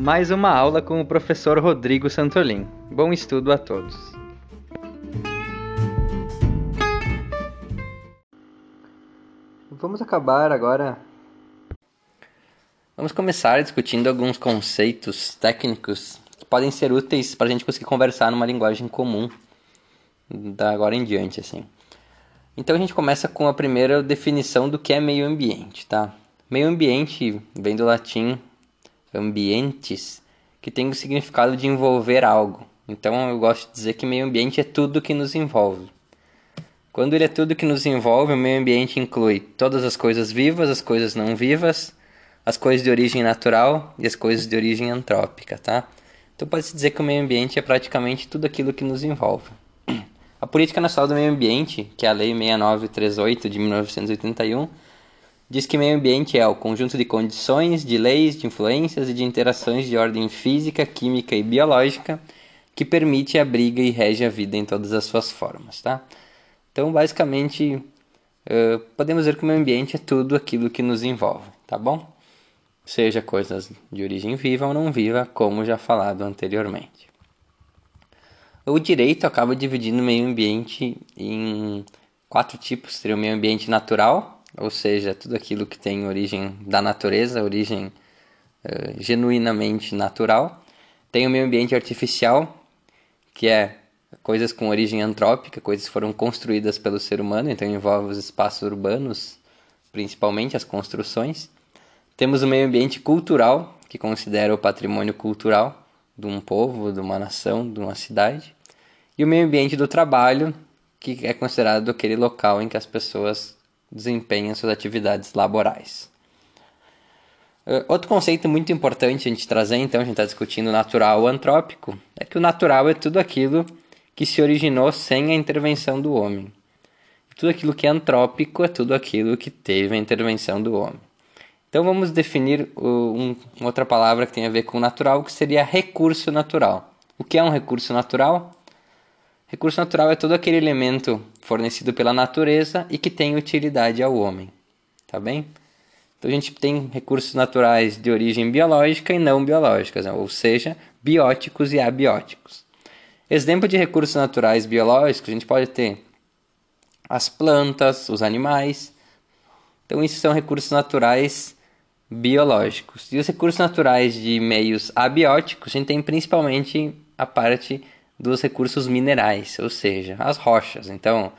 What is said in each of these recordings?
mais uma aula com o professor Rodrigo Santolin. Bom estudo a todos. Vamos acabar agora. Vamos começar discutindo alguns conceitos técnicos que podem ser úteis para a gente conseguir conversar numa linguagem comum da agora em diante, assim. Então a gente começa com a primeira definição do que é meio ambiente, tá? Meio ambiente vem do latim ambientes, que tem o significado de envolver algo. Então eu gosto de dizer que meio ambiente é tudo que nos envolve. Quando ele é tudo que nos envolve, o meio ambiente inclui todas as coisas vivas, as coisas não vivas, as coisas de origem natural e as coisas de origem antrópica, tá? Então pode-se dizer que o meio ambiente é praticamente tudo aquilo que nos envolve. A Política Nacional do Meio Ambiente, que é a Lei 6938 de 1981, diz que meio ambiente é o conjunto de condições, de leis, de influências e de interações de ordem física, química e biológica que permite, abriga e rege a vida em todas as suas formas, tá? Então, basicamente, uh, podemos dizer que o meio ambiente é tudo aquilo que nos envolve, tá bom? Seja coisas de origem viva ou não viva, como já falado anteriormente. O direito acaba dividindo o meio ambiente em quatro tipos: seria o meio ambiente natural, ou seja, tudo aquilo que tem origem da natureza, origem uh, genuinamente natural. Tem o meio ambiente artificial, que é coisas com origem antrópica, coisas que foram construídas pelo ser humano, então envolve os espaços urbanos, principalmente as construções. Temos o meio ambiente cultural, que considera o patrimônio cultural de um povo, de uma nação, de uma cidade. E o meio ambiente do trabalho, que é considerado aquele local em que as pessoas desempenham suas atividades laborais. Uh, outro conceito muito importante a gente trazer, então, a gente está discutindo natural ou antrópico, é que o natural é tudo aquilo que se originou sem a intervenção do homem. Tudo aquilo que é antrópico é tudo aquilo que teve a intervenção do homem. Então vamos definir um, outra palavra que tem a ver com natural, que seria recurso natural. O que é um recurso natural? Recurso natural é todo aquele elemento fornecido pela natureza e que tem utilidade ao homem, tá bem? Então a gente tem recursos naturais de origem biológica e não biológicas, né? ou seja, bióticos e abióticos. Exemplo de recursos naturais biológicos, a gente pode ter as plantas, os animais. Então isso são recursos naturais biológicos. E os recursos naturais de meios abióticos, a gente tem principalmente a parte dos recursos minerais, ou seja, as rochas. Então,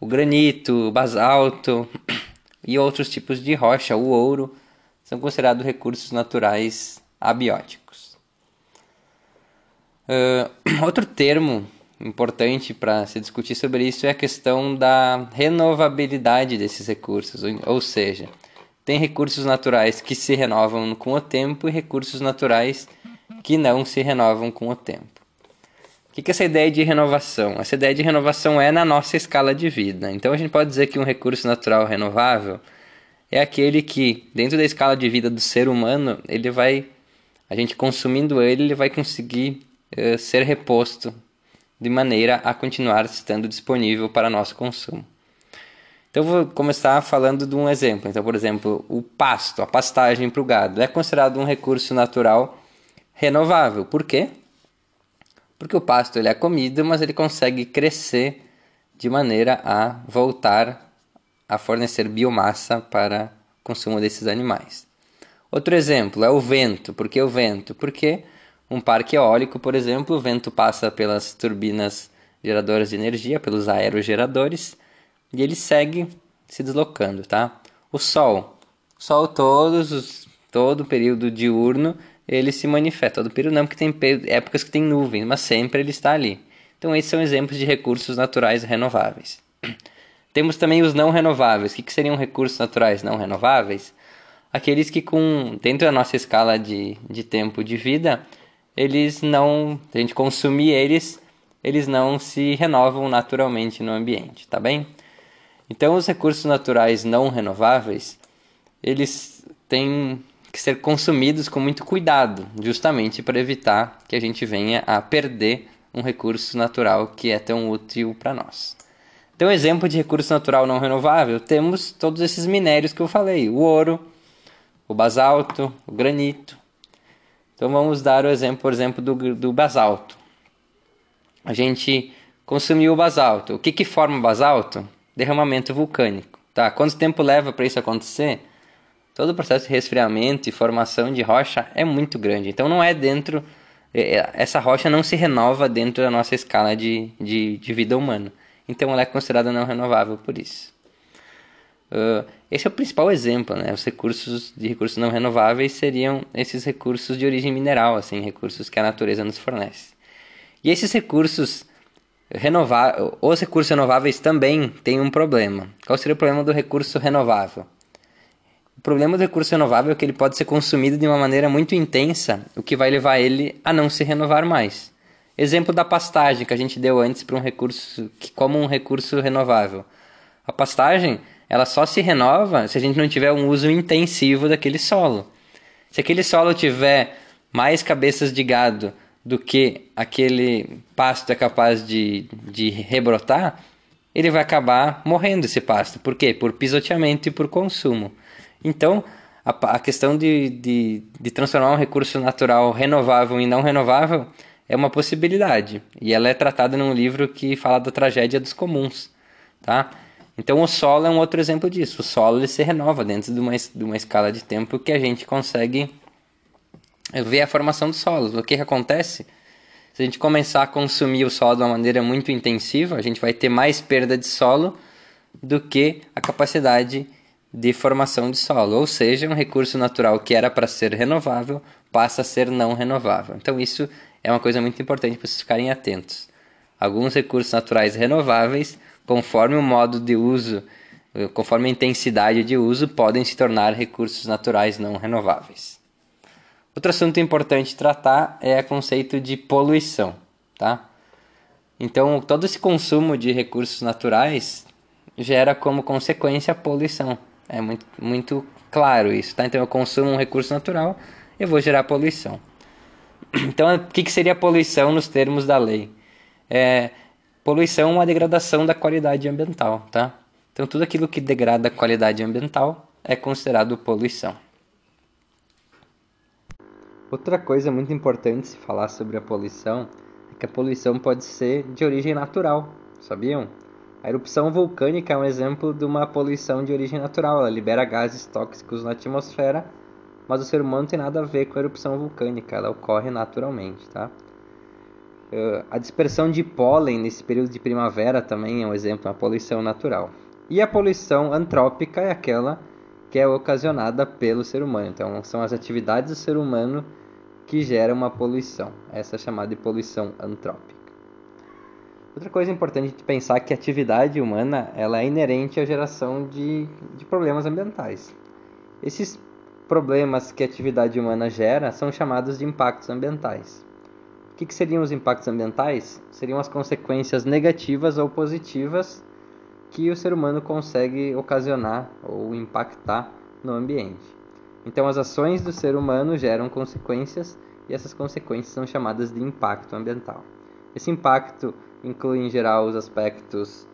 o granito, o basalto e outros tipos de rocha, o ouro, são considerados recursos naturais abióticos. Uh, outro termo importante para se discutir sobre isso é a questão da renovabilidade desses recursos, ou seja, tem recursos naturais que se renovam com o tempo e recursos naturais que não se renovam com o tempo. O que é essa ideia de renovação? Essa ideia de renovação é na nossa escala de vida. Então a gente pode dizer que um recurso natural renovável é aquele que, dentro da escala de vida do ser humano, ele vai, a gente consumindo ele, ele vai conseguir uh, ser reposto de maneira a continuar estando disponível para nosso consumo. Então vou começar falando de um exemplo. Então, por exemplo, o pasto, a pastagem para o gado, é considerado um recurso natural renovável. Por quê? Porque o pasto ele é comido, mas ele consegue crescer de maneira a voltar a fornecer biomassa para consumo desses animais. Outro exemplo é o vento. Por que o vento? Porque um parque eólico, por exemplo, o vento passa pelas turbinas geradoras de energia, pelos aerogeradores, e ele segue se deslocando, tá? O sol. O sol todos os, todo o período diurno ele se manifesta. Todo período não, porque tem épocas que tem nuvens, mas sempre ele está ali. Então esses são exemplos de recursos naturais renováveis. Temos também os não renováveis. O que, que seriam recursos naturais não renováveis? Aqueles que com dentro da nossa escala de, de tempo de vida, eles não, se a gente consumir eles, eles não se renovam naturalmente no ambiente, tá bem? Então os recursos naturais não renováveis, eles têm que ser consumidos com muito cuidado, justamente para evitar que a gente venha a perder um recurso natural que é tão útil para nós. Então, exemplo de recurso natural não renovável, temos todos esses minérios que eu falei: o ouro, o basalto, o granito. Então vamos dar o exemplo, por exemplo, do, do basalto. A gente consumiu o basalto. O que, que forma o basalto? Derramamento vulcânico. Tá? Quanto tempo leva para isso acontecer? Todo o processo de resfriamento e formação de rocha é muito grande. Então não é dentro. É, é, essa rocha não se renova dentro da nossa escala de, de, de vida humana. Então ela é considerada não renovável por isso. Uh, esse é o principal exemplo, né? Os recursos de recursos não renováveis seriam esses recursos de origem mineral, assim, recursos que a natureza nos fornece. E esses recursos renováveis, os recursos renováveis também têm um problema. Qual seria o problema do recurso renovável? Problema do recurso renovável é que ele pode ser consumido de uma maneira muito intensa, o que vai levar ele a não se renovar mais. Exemplo da pastagem que a gente deu antes para um recurso que como um recurso renovável. A pastagem ela só se renova se a gente não tiver um uso intensivo daquele solo. Se aquele solo tiver mais cabeças de gado do que aquele pasto é capaz de, de rebrotar, ele vai acabar morrendo esse pasto. Por quê? Por pisoteamento e por consumo. Então, a, a questão de, de, de transformar um recurso natural renovável em não renovável é uma possibilidade. E ela é tratada num livro que fala da tragédia dos comuns. Tá? Então o solo é um outro exemplo disso. O solo ele se renova dentro de uma, de uma escala de tempo que a gente consegue ver a formação do solo. O que, que acontece? Se a gente começar a consumir o solo de uma maneira muito intensiva, a gente vai ter mais perda de solo do que a capacidade de formação de solo. Ou seja, um recurso natural que era para ser renovável passa a ser não renovável. Então isso é uma coisa muito importante para vocês ficarem atentos. Alguns recursos naturais renováveis conforme o modo de uso, conforme a intensidade de uso, podem se tornar recursos naturais não renováveis. Outro assunto importante tratar é o conceito de poluição, tá? Então, todo esse consumo de recursos naturais gera como consequência a poluição. É muito, muito claro isso, tá? Então, eu consumo um recurso natural, eu vou gerar poluição. Então, o que, que seria poluição nos termos da lei? É, Poluição é uma degradação da qualidade ambiental, tá? Então tudo aquilo que degrada a qualidade ambiental é considerado poluição. Outra coisa muito importante se falar sobre a poluição é que a poluição pode ser de origem natural, sabiam? A erupção vulcânica é um exemplo de uma poluição de origem natural, ela libera gases tóxicos na atmosfera, mas o ser humano não tem nada a ver com a erupção vulcânica, ela ocorre naturalmente, tá? Uh, a dispersão de pólen nesse período de primavera também é um exemplo, uma poluição natural. E a poluição antrópica é aquela que é ocasionada pelo ser humano. Então, são as atividades do ser humano que geram uma poluição. Essa é chamada de poluição antrópica. Outra coisa importante de pensar é que a atividade humana ela é inerente à geração de, de problemas ambientais. Esses problemas que a atividade humana gera são chamados de impactos ambientais. O que, que seriam os impactos ambientais? Seriam as consequências negativas ou positivas que o ser humano consegue ocasionar ou impactar no ambiente. Então, as ações do ser humano geram consequências e essas consequências são chamadas de impacto ambiental. Esse impacto inclui, em geral, os aspectos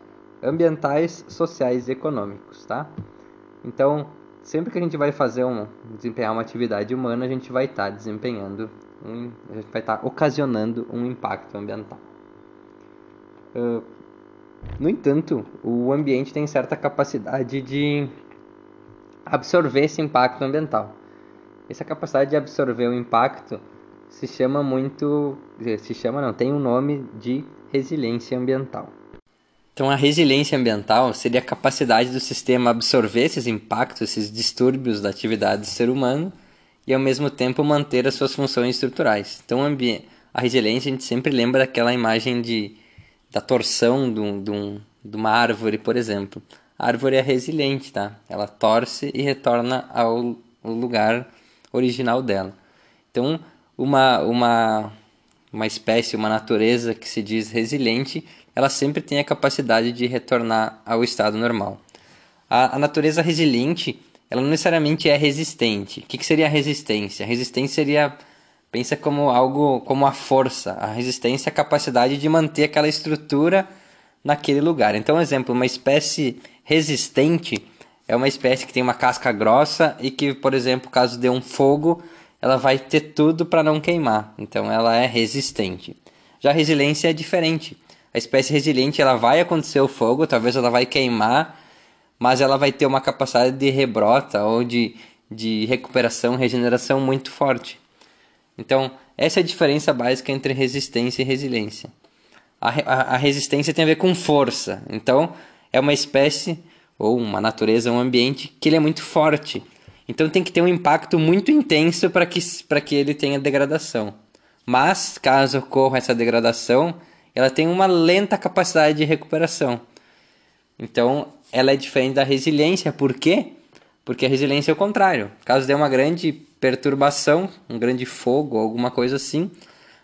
ambientais, sociais e econômicos, tá? Então, sempre que a gente vai fazer um, desempenhar uma atividade humana, a gente vai estar tá desempenhando um, a gente vai estar tá ocasionando um impacto ambiental. Uh, no entanto, o ambiente tem certa capacidade de absorver esse impacto ambiental. Essa capacidade de absorver o impacto se chama muito, se chama não, tem um nome de resiliência ambiental. Então a resiliência ambiental seria a capacidade do sistema absorver esses impactos, esses distúrbios da atividade do ser humano e ao mesmo tempo manter as suas funções estruturais. Então, a resiliência a gente sempre lembra daquela imagem de, da torção de, um, de, um, uma árvore, por exemplo. A árvore é resiliente, tá? Ela torce e retorna ao lugar original dela. Então, uma, uma, uma espécie, uma natureza que se diz resiliente, ela sempre tem a capacidade de retornar ao estado normal. A, a natureza resiliente ela não necessariamente é resistente. O que, que seria a resistência? A resistência seria pensa como algo como a força. A resistência é a capacidade de manter aquela estrutura naquele lugar. Então, exemplo, uma espécie resistente é uma espécie que tem uma casca grossa e que, por exemplo, caso dê um fogo, ela vai ter tudo para não queimar. Então ela é resistente. Já a resiliência é diferente. A espécie resiliente ela vai acontecer o fogo, talvez ela vai queimar, mas ela vai ter uma capacidade de rebrota ou de, de recuperação, regeneração muito forte. Então, essa é a diferença básica entre resistência e resiliência. A, a, a resistência tem a ver com força. Então, é uma espécie ou uma natureza, um ambiente que ele é muito forte. Então tem que ter um impacto muito intenso para que, que ele tenha degradação. Mas, caso ocorra essa degradação, ela tem uma lenta capacidade de recuperação. Então, ela é diferente da resiliência. Por quê? Porque a resiliência é o contrário. Caso dê uma grande perturbação, um grande fogo, alguma coisa assim,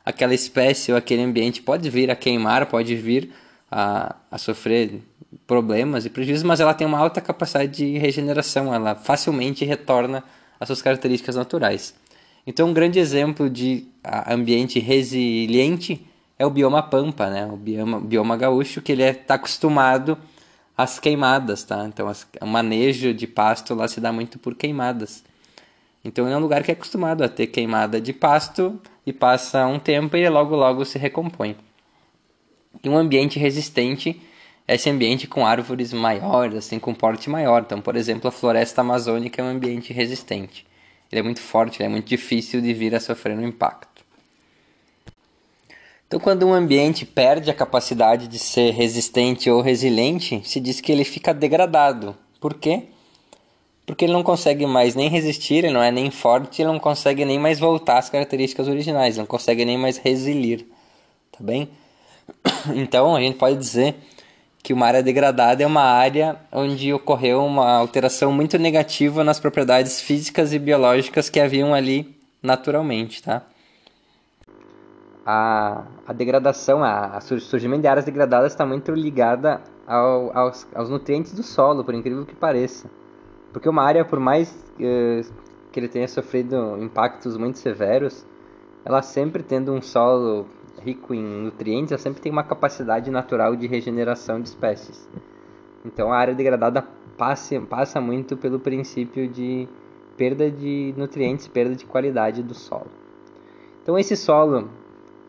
aquela espécie ou aquele ambiente pode vir a queimar, pode vir a, a sofrer problemas e prejuízos, mas ela tem uma alta capacidade de regeneração, ela facilmente retorna às suas características naturais. Então, um grande exemplo de ambiente resiliente é o bioma pampa, né? O bioma, bioma gaúcho, que ele está é, tá acostumado às queimadas, tá? Então, as, o manejo de pasto lá se dá muito por queimadas. Então, é um lugar que é acostumado a ter queimada de pasto e passa um tempo e logo logo se recompõe. E um ambiente resistente esse ambiente com árvores maiores, assim, com porte maior. Então, por exemplo, a floresta amazônica é um ambiente resistente. Ele é muito forte, é muito difícil de vir a sofrer um impacto. Então, quando um ambiente perde a capacidade de ser resistente ou resiliente, se diz que ele fica degradado. Por quê? Porque ele não consegue mais nem resistir, ele não é nem forte, ele não consegue nem mais voltar às características originais, não consegue nem mais resilir. Tá bem? Então, a gente pode dizer que uma área degradada é uma área onde ocorreu uma alteração muito negativa nas propriedades físicas e biológicas que haviam ali naturalmente, tá? A, a degradação, a, a surgimento de áreas degradadas está muito ligada ao, aos, aos nutrientes do solo, por incrível que pareça. Porque uma área, por mais uh, que ele tenha sofrido impactos muito severos, ela sempre tendo um solo rico em nutrientes, ela sempre tem uma capacidade natural de regeneração de espécies. Então a área degradada passa, passa muito pelo princípio de perda de nutrientes, perda de qualidade do solo. Então esse solo,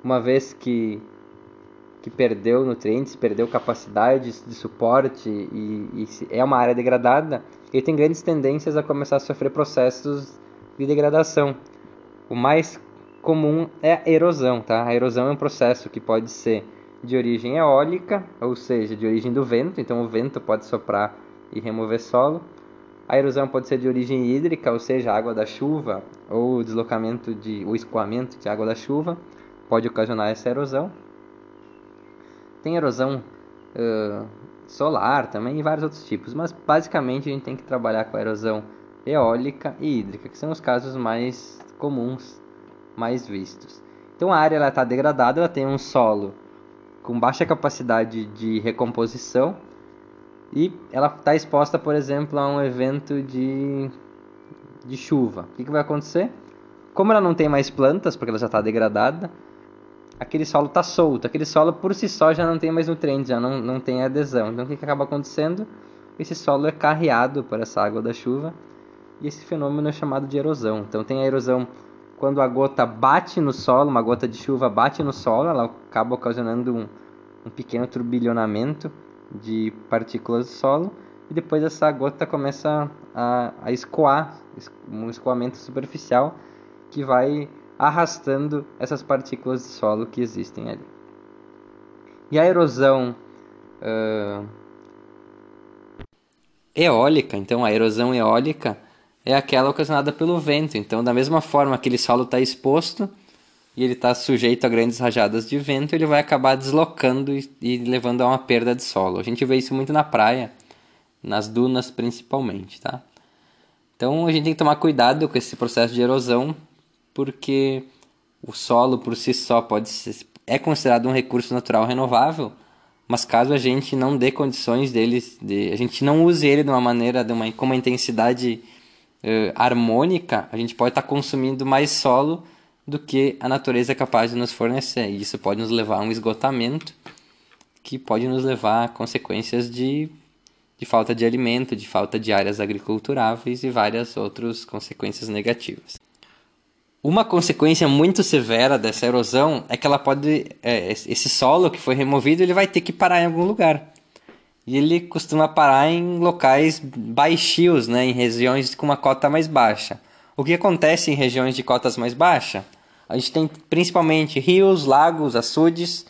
uma vez que, que perdeu nutrientes, perdeu capacidade de suporte e, e é uma área degradada, ele tem grandes tendências a começar a sofrer processos de degradação. O mais comum é a erosão, tá? A erosão é um processo que pode ser de origem eólica, ou seja, de origem do vento, então o vento pode soprar e remover solo. A erosão pode ser de origem hídrica, ou seja, água da chuva, ou deslocamento de, o escoamento de água da chuva, pode ocasionar essa erosão. Tem erosão uh, solar também e vários outros tipos, mas basicamente a gente tem que trabalhar com a erosão eólica e hídrica, que são os casos mais comuns mais vistos. Então a área está degradada, ela tem um solo com baixa capacidade de recomposição e ela está exposta, por exemplo, a um evento de, de chuva. O que, que vai acontecer? Como ela não tem mais plantas, porque ela já está degradada, aquele solo está solto. Aquele solo por si só já não tem mais nutrientes, já não, não tem adesão. Então o que, que acaba acontecendo? Esse solo é carreado por essa água da chuva e esse fenômeno é chamado de erosão. Então tem a erosão quando a gota bate no solo, uma gota de chuva bate no solo, ela acaba ocasionando um, um pequeno turbilhonamento de partículas do solo e depois essa gota começa a, a escoar, um escoamento superficial que vai arrastando essas partículas de solo que existem ali. E a erosão uh, eólica, então a erosão eólica é aquela ocasionada pelo vento. Então, da mesma forma que aquele solo está exposto e ele está sujeito a grandes rajadas de vento, ele vai acabar deslocando e, e levando a uma perda de solo. A gente vê isso muito na praia, nas dunas principalmente, tá? Então, a gente tem que tomar cuidado com esse processo de erosão, porque o solo por si só pode ser, é considerado um recurso natural renovável, mas caso a gente não dê condições deles, de, a gente não use ele de uma maneira, de uma, com uma intensidade uh, harmônica, a gente pode estar tá consumindo mais solo do que a natureza é capaz de nos fornecer. E isso pode nos levar a um esgotamento que pode nos levar a consequências de, de falta de alimento, de falta de áreas agriculturáveis e várias outras consequências negativas. Uma consequência muito severa dessa erosão é que ela pode, é, esse solo que foi removido, ele vai ter que parar em algum lugar. E ele costuma parar em locais baixios, né, em regiões com uma cota mais baixa. O que acontece em regiões de cotas mais baixas? A gente tem principalmente rios, lagos, açudes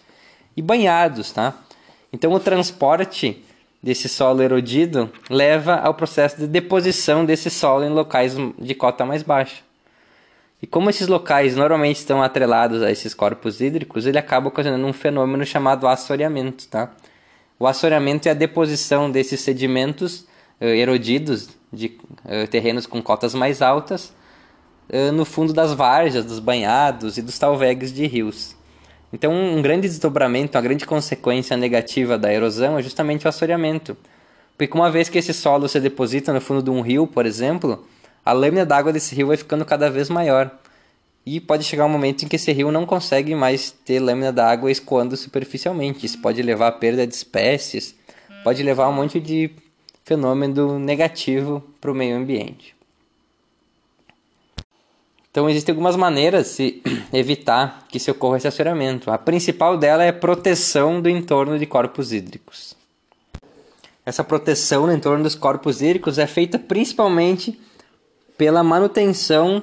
e banhados, tá? Então o transporte desse solo erodido leva ao processo de deposição desse solo em locais de cota mais baixa. E como esses locais normalmente estão atrelados a esses corpos hídricos, ele acaba ocasionando um fenômeno chamado assoreamento, tá? O assoreamento é a deposição desses sedimentos uh, erodidos de uh, terrenos com cotas mais altas uh, no fundo das várzeas, dos banhados e dos talvegues de rios. Então, um grande desdobramento, uma grande consequência negativa da erosão é justamente o assoreamento. Porque uma vez que esse solo se deposita no fundo de um rio, por exemplo, a lâmina d'água desse rio vai ficando cada vez maior. E pode chegar um momento em que esse rio não consegue mais ter lâmina d'água escoando superficialmente. Isso pode levar à perda de espécies, pode levar a um monte de fenômeno negativo para o meio ambiente. Então existem algumas maneiras de evitar que se ocorra esse assoreamento. A principal dela é proteção do entorno de corpos hídricos. Essa proteção no entorno dos corpos hídricos é feita principalmente pela manutenção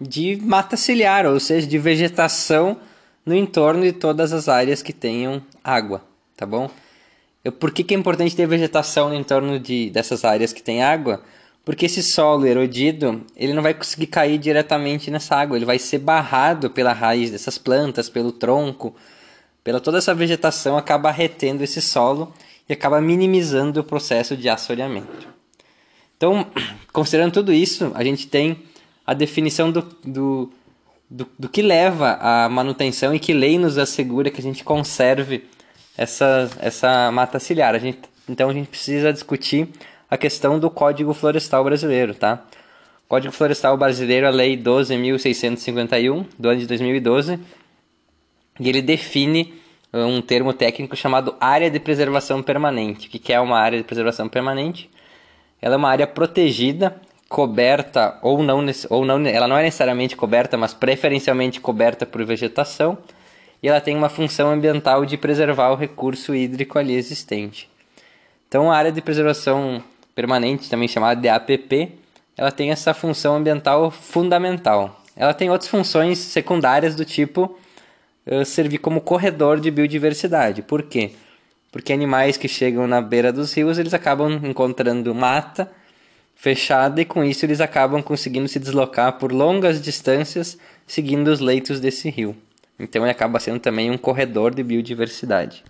de mata ciliar, ou seja, de vegetação no entorno de todas as áreas que tenham água, tá bom? Por que, que é importante ter vegetação no entorno de, dessas áreas que têm água? Porque esse solo erodido, ele não vai conseguir cair diretamente nessa água, ele vai ser barrado pela raiz dessas plantas, pelo tronco, pela toda essa vegetação acaba retendo esse solo e acaba minimizando o processo de assoreamento. Então, considerando tudo isso, a gente tem a definição do, do, do, do que leva à manutenção e que lei nos assegura que a gente conserve essa, essa mata ciliar. A gente, então, a gente precisa discutir a questão do Código Florestal Brasileiro, tá? Código Florestal Brasileiro, a Lei 12.651, do ano de 2012, e ele define uh, um termo técnico chamado área de preservação permanente. O que é uma área de preservação permanente? Ela é uma área protegida, coberta ou não, ou não, ela não é necessariamente coberta, mas preferencialmente coberta por vegetação, e ela tem uma função ambiental de preservar o recurso hídrico ali existente. Então, a área de preservação permanente, também chamada de APP, ela tem essa função ambiental fundamental. Ela tem outras funções secundárias do tipo uh, servir como corredor de biodiversidade. Por quê? Porque animais que chegam na beira dos rios, eles acabam encontrando mata fechada e com isso eles acabam conseguindo se deslocar por longas distâncias seguindo os leitos desse rio. Então ele acaba sendo também um corredor de biodiversidade.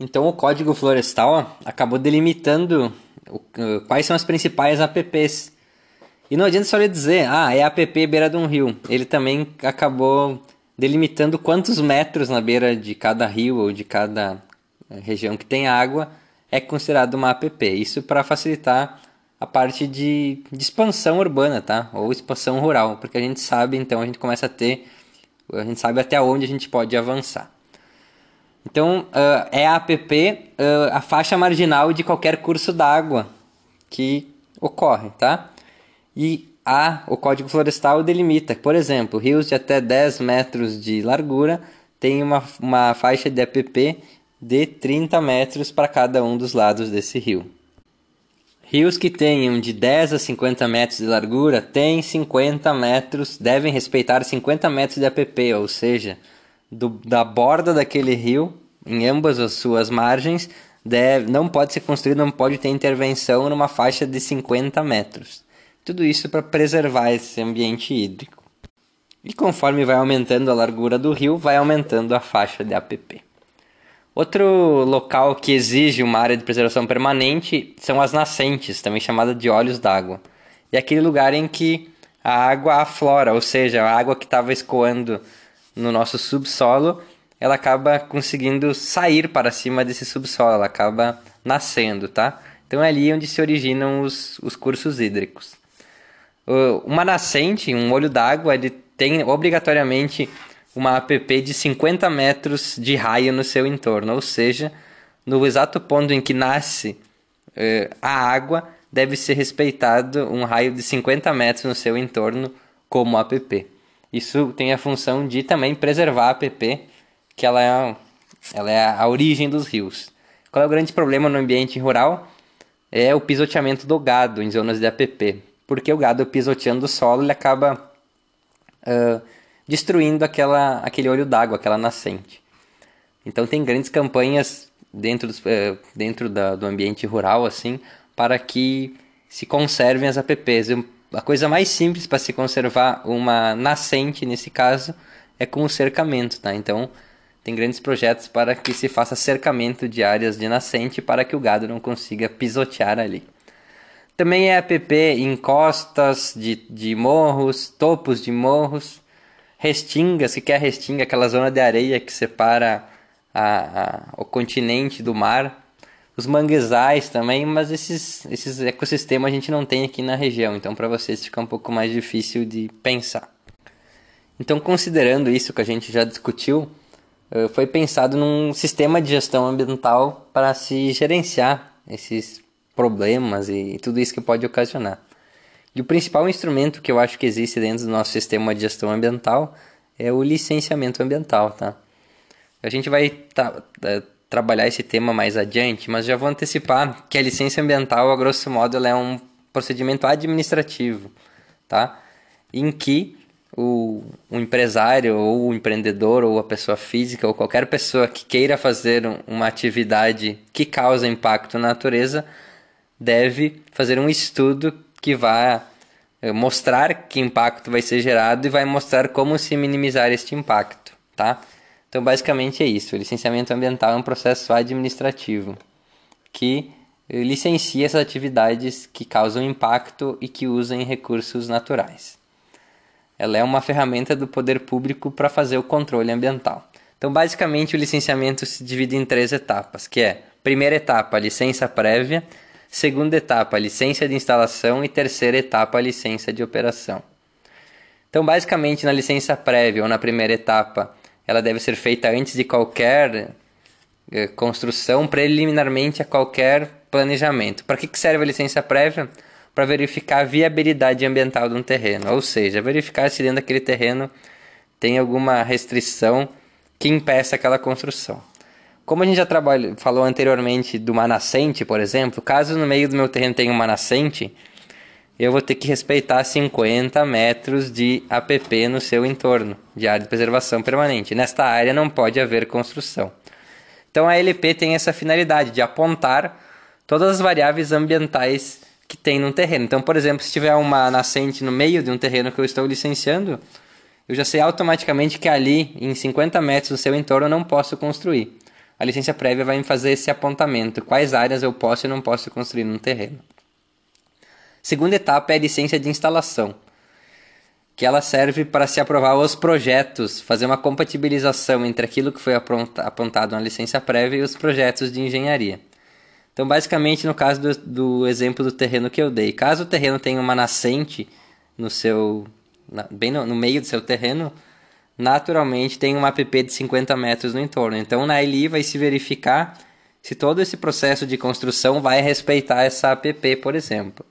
Então o Código Florestal acabou delimitando quais são as principais apps. E não adianta só ele dizer, ah, é app beira de um rio. Ele também acabou delimitando quantos metros na beira de cada rio ou de cada eh, região que tem água é considerado uma app. Isso para facilitar a parte de, de, expansão urbana, tá? Ou expansão rural, porque a gente sabe, então a gente começa a ter, a gente sabe até onde a gente pode avançar. Então, uh, é a APP uh, a faixa marginal de qualquer curso d'água que ocorre, tá? E a, o Código Florestal delimita, por exemplo, rios de até 10 metros de largura tem uma, uma faixa de APP de 30 metros para cada um dos lados desse rio. Rios que tenham de 10 a 50 metros de largura têm 50 metros, devem respeitar 50 metros de APP, ou seja, do, da borda daquele rio, em ambas as suas margens, deve, não pode ser construído, não pode ter intervenção numa faixa de 50 metros. Tudo isso para preservar esse ambiente hídrico. E conforme vai aumentando a largura do rio, vai aumentando a faixa de APP. Outro local que exige uma área de preservação permanente são as nascentes, também chamada de olhos d'água. É aquele lugar em que a água aflora, ou seja, a água que estava escoando no nosso subsolo, ela acaba conseguindo sair para cima desse subsolo, ela acaba nascendo, tá? Então é ali onde se originam os, os cursos hídricos. Uma nascente, um olho d'água, ele tem obrigatoriamente uma APP de 50 metros de raio no seu entorno, ou seja, no exato ponto em que nasce eh, a água, deve ser respeitado um raio de 50 metros no seu entorno como APP. Isso tem a função de também preservar a APP, que ela é, ela é a origem dos rios. Qual é o grande problema no ambiente rural? É o pisoteamento do gado em zonas de APP. Porque o gado pisoteando o solo, ele acaba uh, destruindo aquela, aquele olho d'água, aquela nascente. Então tem grandes campanhas dentro, dos, uh, dentro da, do ambiente rural assim para que se conservem as APPs. A coisa mais simples para se conservar uma nascente, nesse caso, é com o cercamento. Tá? Então tem grandes projetos para que se faça cercamento de áreas de nascente para que o gado não consiga pisotear ali. Também é app em costas de, de morros, topos de morros, restingas, que é restinga, aquela zona de areia que separa a, a, o continente do mar. Os manguezais também, mas esses, esses ecossistemas a gente não tem aqui na região, então para vocês fica um pouco mais difícil de pensar. Então, considerando isso que a gente já discutiu, eh, foi pensado num sistema de gestão ambiental para se gerenciar esses problemas e tudo isso que pode ocasionar. E o principal instrumento que eu acho que existe dentro do nosso sistema de gestão ambiental é o licenciamento ambiental, tá? A gente vai tá, é, trabalhar esse tema mais adiante, mas já vou antecipar que a licença ambiental, a grosso modo, é um procedimento administrativo, tá? Em que o, o, empresário ou o empreendedor ou a pessoa física ou qualquer pessoa que queira fazer uma atividade que causa impacto na natureza deve fazer um estudo que vai eh, mostrar que impacto vai ser gerado e vai mostrar como se minimizar este impacto, tá? Então, basicamente é isso. O licenciamento ambiental é um processo administrativo que eh, licencia essas atividades que causam impacto e que usam recursos naturais. Ela é uma ferramenta do poder público para fazer o controle ambiental. Então, basicamente, o licenciamento se divide em três etapas, que é primeira etapa, licença prévia, segunda etapa, licença de instalação e terceira etapa, licença de operação. Então, basicamente, na licença prévia ou na primeira etapa, ela deve ser feita antes de qualquer eh, construção, preliminarmente a qualquer planejamento. Para que serve a licença prévia? Para verificar a viabilidade ambiental de um terreno, ou seja, verificar se dentro daquele terreno tem alguma restrição que impeça aquela construção. Como a gente já trabalhou, falou anteriormente de uma nascente, por exemplo, caso no meio do meu terreno tenha uma nascente, eu vou ter que respeitar 50 metros de APP no seu entorno, de área de preservação permanente. Nesta área não pode haver construção. Então a LP tem essa finalidade de apontar todas as variáveis ambientais que tem no terreno. Então, por exemplo, se tiver uma nascente no meio de um terreno que eu estou licenciando, eu já sei automaticamente que ali, em 50 metros do seu entorno, eu não posso construir a licença prévia vai me fazer esse apontamento, quais áreas eu posso e não posso construir no terreno. Segunda etapa é a licença de instalação, que ela serve para se aprovar os projetos, fazer uma compatibilização entre aquilo que foi apontado na licença prévia e os projetos de engenharia. Então, basicamente, no caso do, do exemplo do terreno que eu dei, caso o terreno tenha uma nascente no seu, na, bem no, no meio do seu terreno, naturalmente tem uma app de 50 metros no entorno. Então na LI vai se verificar se todo esse processo de construção vai respeitar essa app, por exemplo.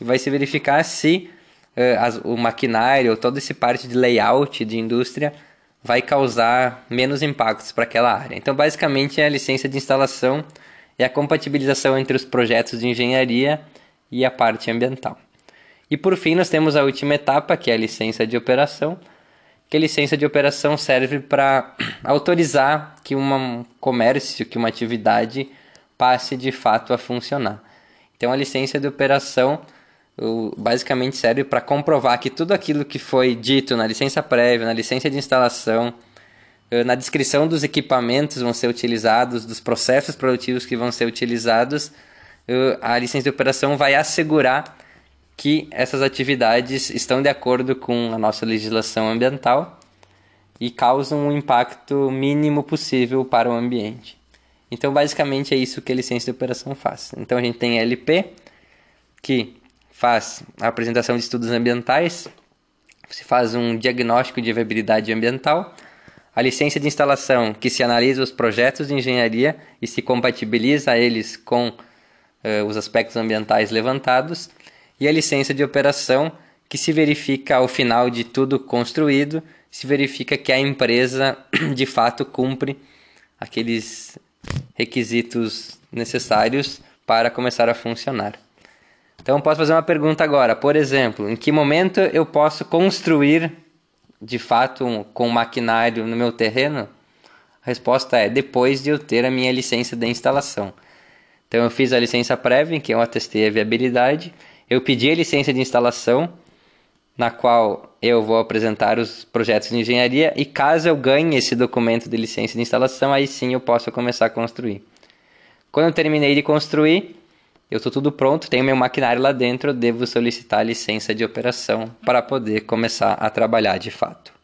E vai se verificar se uh, as, o maquinário, ou toda essa parte de layout de indústria vai causar menos impactos para aquela área. Então basicamente é a licença de instalação e a compatibilização entre os projetos de engenharia e a parte ambiental. E por fim nós temos a última etapa, que é a licença de operação, que licença de operação serve para autorizar que um comércio, que uma atividade passe de fato a funcionar. Então a licença de operação basicamente serve para comprovar que tudo aquilo que foi dito na licença prévia, na licença de instalação, eh, na descrição dos equipamentos vão ser utilizados, dos processos produtivos que vão ser utilizados, eh, a licença de operação vai assegurar que essas atividades estão de acordo com a nossa legislação ambiental e causam um impacto mínimo possível para o ambiente. Então, basicamente, é isso que a licença de operação faz. Então, a gente tem a LP, que faz a apresentação de estudos ambientais, se faz um diagnóstico de viabilidade ambiental, a licença de instalação, que se analisa os projetos de engenharia e se compatibiliza eles com uh, os aspectos ambientais levantados, e a licença de operação, que se verifica ao final de tudo construído, se verifica que a empresa de fato cumpre aqueles requisitos necessários para começar a funcionar. Então posso fazer uma pergunta agora, por exemplo, em que momento eu posso construir de fato com maquinário no meu terreno? A resposta é depois de eu ter a minha licença de instalação. Então eu fiz a licença prévia, em que eu atestei a viabilidade, eu pedi a licença de instalação, na qual eu vou apresentar os projetos de engenharia e caso eu ganhe esse documento de licença de instalação, aí sim eu posso começar a construir. Quando eu terminei de construir, eu estou tudo pronto, tenho meu maquinário lá dentro, eu devo solicitar a licença de operação para poder começar a trabalhar de fato.